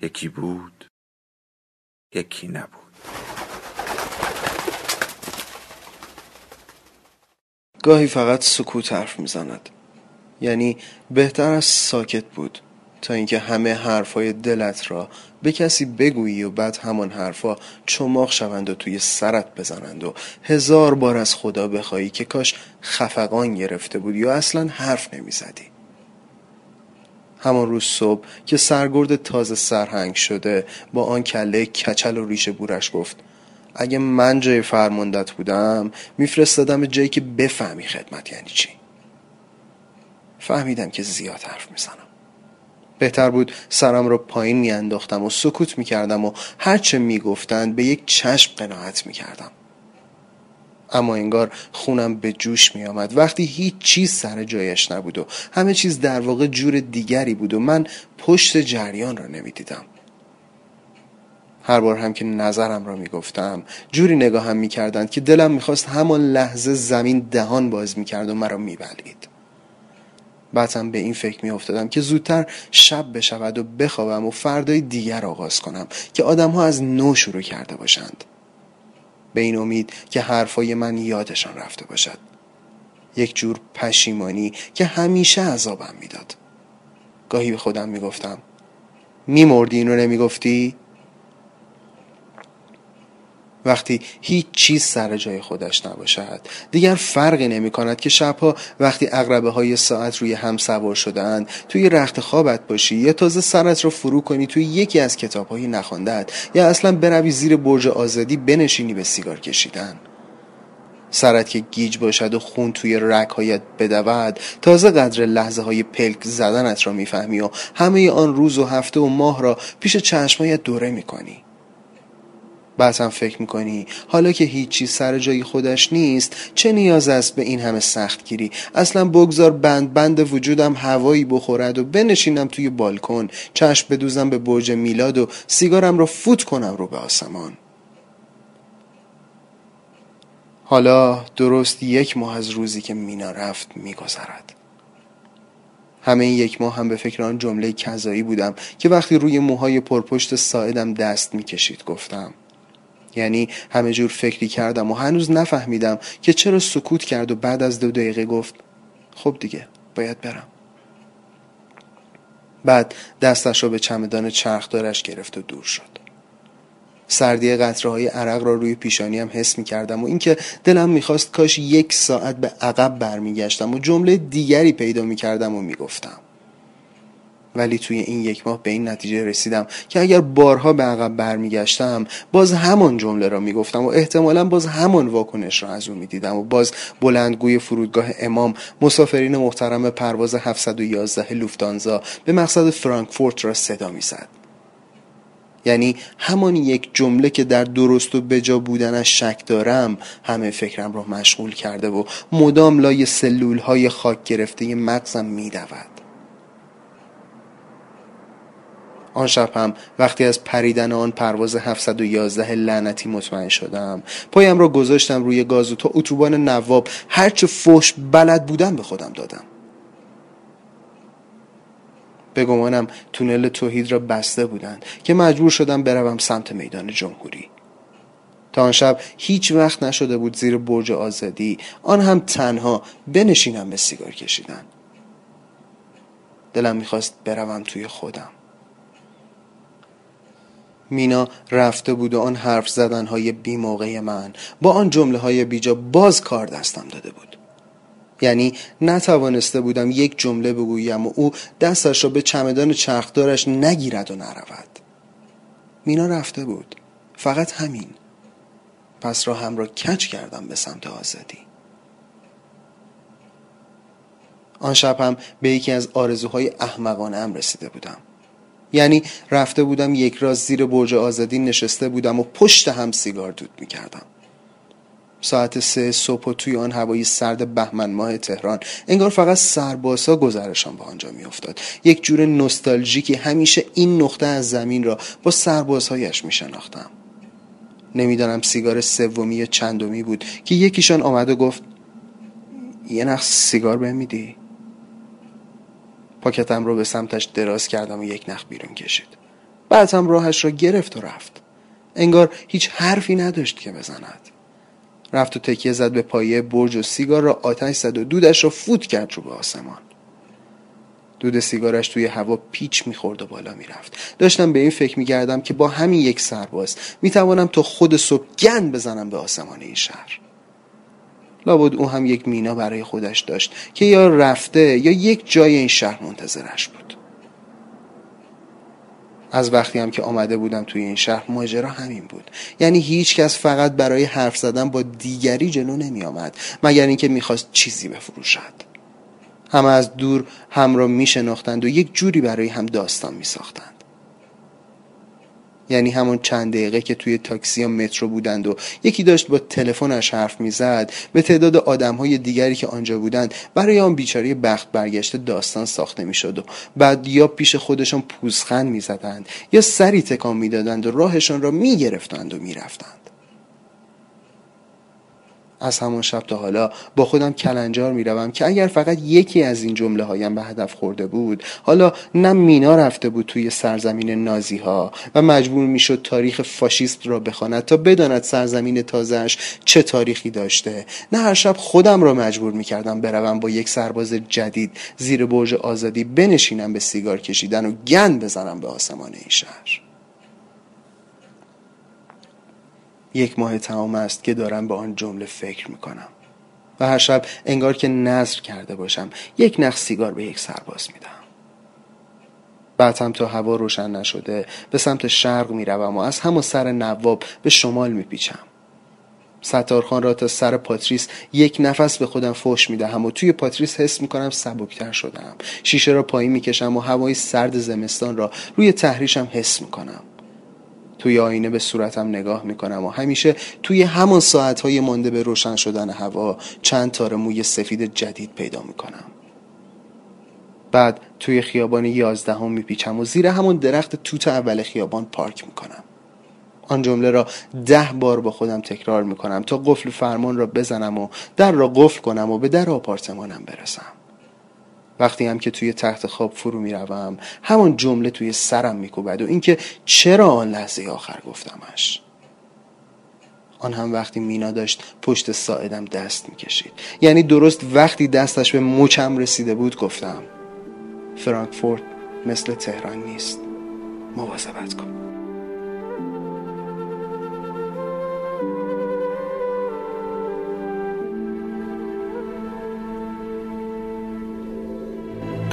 یکی بود یکی نبود. گاهی فقط سکوت حرف می‌زند. یعنی بهتر از ساکت بود تا اینکه همه حرفای دلت را به کسی بگویی و بعد همان حرفا چماق شوند و توی سرت بزنند و هزار بار از خدا بخوایی که کاش خفقان گرفته بود یا اصلا حرف نمی‌زدی. همان روز صبح که سرگرد تازه سرهنگ شده با آن کله کچل و ریش بورش گفت اگه من جای فرماندت بودم میفرستادم جایی که بفهمی خدمت یعنی چی. فهمیدم که زیاد حرف می‌زنم. بهتر بود سرم را پایین میانداختم و سکوت می‌کردم و هرچه می‌گفتند به یک چشم قناعت می‌کردم. اما انگار خونم به جوش می آمد وقتی هیچ چیز سر جایش نبود و همه چیز در واقع جور دیگری بود و من پشت جریان را نمی‌دیدم. هر بار هم که نظرم را می‌گفتم جوری نگاهم می‌کردند که دلم می‌خواست همان لحظه زمین دهان باز می‌کرد و مرا میبلید بعدم به این فکر میافتادم که زودتر شب بشود و بخوابم و فردای دیگر آغاز کنم که آدمها از نو شروع کرده باشند. به این امید که حرفای من یادشان رفته باشد. یک جور پشیمانی که همیشه عذابم می‌داد. گاهی به خودم می‌گفتم میمردی اینو نمی‌گفتی؟ وقتی هیچ چیز سر جای خودش نباشد. دیگر فرقی نمی کند که شبها وقتی اقربه های ساعت روی هم سوار شدند توی رخت خوابت باشی یا تازه سرت رو فرو کنی توی یکی از کتاب های یا اصلا بروی زیر برج آزادی بنشینی به سیگار کشیدن. سرت که گیج باشد و خون توی رگهایت بدود تازه قدر لحظه های پلک زدنت را می‌فهمی و همه آن روز و هفته و ماه را پیش چشمایت دوره می‌کنی. هم فکر می‌کنی. حالا که هیچی سر جای خودش نیست چه نیاز است به این همه سخت گیری اصلا بگذار بند بند وجودم هوایی بخورد و بنشینم توی بالکن. چشم بدوزم به برج میلاد و سیگارم رو فوت کنم رو به آسمان. حالا درست یک ماه از روزی که مینا رفت میگذرد. همه این یک ماه هم به فکر آن جمله کذایی بودم که وقتی روی موهای پرپشت ساعدم دست می‌کشید گفتم یعنی همه جور فکری کردم و هنوز نفهمیدم که چرا سکوت کرد و بعد از دو دقیقه گفت خب دیگه باید برم. بعد دستش رو به چمدان چرخدارش گرفت و دور شد. سردی قطره های عرق را روی پیشانی هم حس می کردم و اینکه دلم می‌خواست کاش یک ساعت به عقب برمیگشتم و جمله دیگری پیدا می کردم و می‌گفتم. ولی توی این یک ماه به این نتیجه رسیدم که اگر بارها به عقب برمیگشتم باز همان جمله را می‌گفتم و احتمالا باز همان واکنش را از او می‌دیدم و باز بلندگوی فرودگاه امام مسافرین محترم پرواز 711 لوفتانزا به مقصد فرانکفورت را صدا می‌زد. یعنی همان یک جمله که در درست و بجا بودنش شک دارم همه فکرم را مشغول کرده و مدام لای سلول های خاک گرفته مغزم میدود. آن شب هم وقتی از پریدن آن پرواز 711 لعنتی مطمئن شدم. پایم را گذاشتم روی گاز و تا اتوبان نواب هرچه فوش بلد بودم به خودم دادم. به گمانم تونل توحید را بسته بودند که مجبور شدم بروم سمت میدان جمهوری. تا آن شب هیچ وقت نشده بود زیر برج آزادی. آن هم تنها بنشینم به سیگار کشیدن. دلم می‌خواست بروم توی خودم. مینا رفته بود و آن حرف زدن های بی موقع من با آن جمله های بیجا باز کار دستم داده بود. یعنی نتوانسته بودم یک جمله بگویم و او دستش را به چمدان چرخدارش نگیرد و نرود. مینا رفته بود. فقط همین. پس را هم را کچ کردم به سمت آزادی. آن شب هم به یکی از آرزوهای احمقانه هم رسیده بودم. یعنی رفته بودم یک راز زیر برج آزادی نشسته بودم و پشت هم سیگار دود می‌کردم. ساعت سه صبح و توی آن هوای سرد بهمن ماه تهران انگار فقط سربازها گذرشان به آنجا میافتاد. یک جور نوستالژیکی همیشه این نقطه از زمین را با سربازهایش میشناختم. نمی‌دانم سیگار سومی یا چندمی بود که یکیشان آمد و گفت یه نخ سیگار بهم میدی؟ پاکتم رو به سمتش دراز کردم و یک نخ بیرون کشید. بعد هم راهش را گرفت و رفت. انگار هیچ حرفی نداشت که بزند. رفت و تکیه زد به پایه برج و سیگار را آتش زد و دودش را فوت کرد رو به آسمان. دود سیگارش توی هوا پیچ می‌خورد و بالا می‌رفت. داشتم به این فکر می‌کردم که با همین یک سرباز می‌توانم تا خود صبح گند بزنم به آسمان این شهر. لابد او هم یک مینا برای خودش داشت که یا رفته یا یک جای این شهر منتظرش بود. از وقتی هم که آمده بودم توی این شهر ماجرا همین بود. یعنی هیچ کس فقط برای حرف زدن با دیگری جلو نمی آمد مگر اینکه می‌خواست چیزی بفروشد. همه از دور هم را می شناختند و یک جوری برای هم داستان می ساختند یعنی همون چند دقیقه که توی تاکسی یا مترو بودند و یکی داشت با تلفنش حرف می‌زد به تعداد آدم های دیگری که آنجا بودند برای آن بیچاره بخت برگشته داستان ساخته می‌شد و بعد یا پیش خودشان پوزخند می‌زدند یا سری تکان می‌دادند و راهشان را می‌گرفتند و می‌رفتند. از همون شب تا حالا با خودم کلنجار می‌روم که اگر فقط یکی از این جمله هایم به هدف خورده بود حالا نه مینا رفته بود توی سرزمین نازی ها و مجبور می‌شد تاریخ فاشیست را بخواند تا بداند سرزمین تازهش چه تاریخی داشته. نه هر شب خودم را مجبور می‌کردم بروم با یک سرباز جدید زیر برج آزادی بنشینم به سیگار کشیدن و گند بزنم به آسمان این شهر. یک ماه تمام است که دارم به آن جمله فکر می‌کنم. و هر شب انگار که نظر کرده باشم یک نخ سیگار به یک سرباز میدم بعد هم تا هوا روشن نشده به سمت شرق می‌روم و از همون سر نواب به شمال میپیچم. ستارخان را تا سر پاتریس یک نفس به خودم فوش می‌دهم و توی پاتریس حس می‌کنم سبکتر شدم. شیشه را پایین می‌کشم و هوای سرد زمستان را روی تحریشم حس می‌کنم. توی آینه به صورتم نگاه می‌کنم و همیشه توی همون ساعتهای مانده به روشن شدن هوا چند تار موی سفید جدید پیدا می‌کنم. بعد توی خیابان یازدهم میپیچم و زیر همون درخت توت اول خیابان پارک می‌کنم. آن جمله را ده بار با خودم تکرار می‌کنم تا قفل فرمان را بزنم و در را قفل کنم و به در آپارتمانم برسم. وقتی هم که توی تخت خواب فرو می‌روم همان جمله توی سرم میکوبد و اینکه چرا آن لحظه آخر گفتمش؟ آن هم وقتی مینا داشت پشت ساعدم دست می‌کشید. یعنی درست وقتی دستش به مچم رسیده بود گفتم فرانکفورت مثل تهران نیست. مواظبت کن.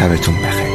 شبتون بخیر.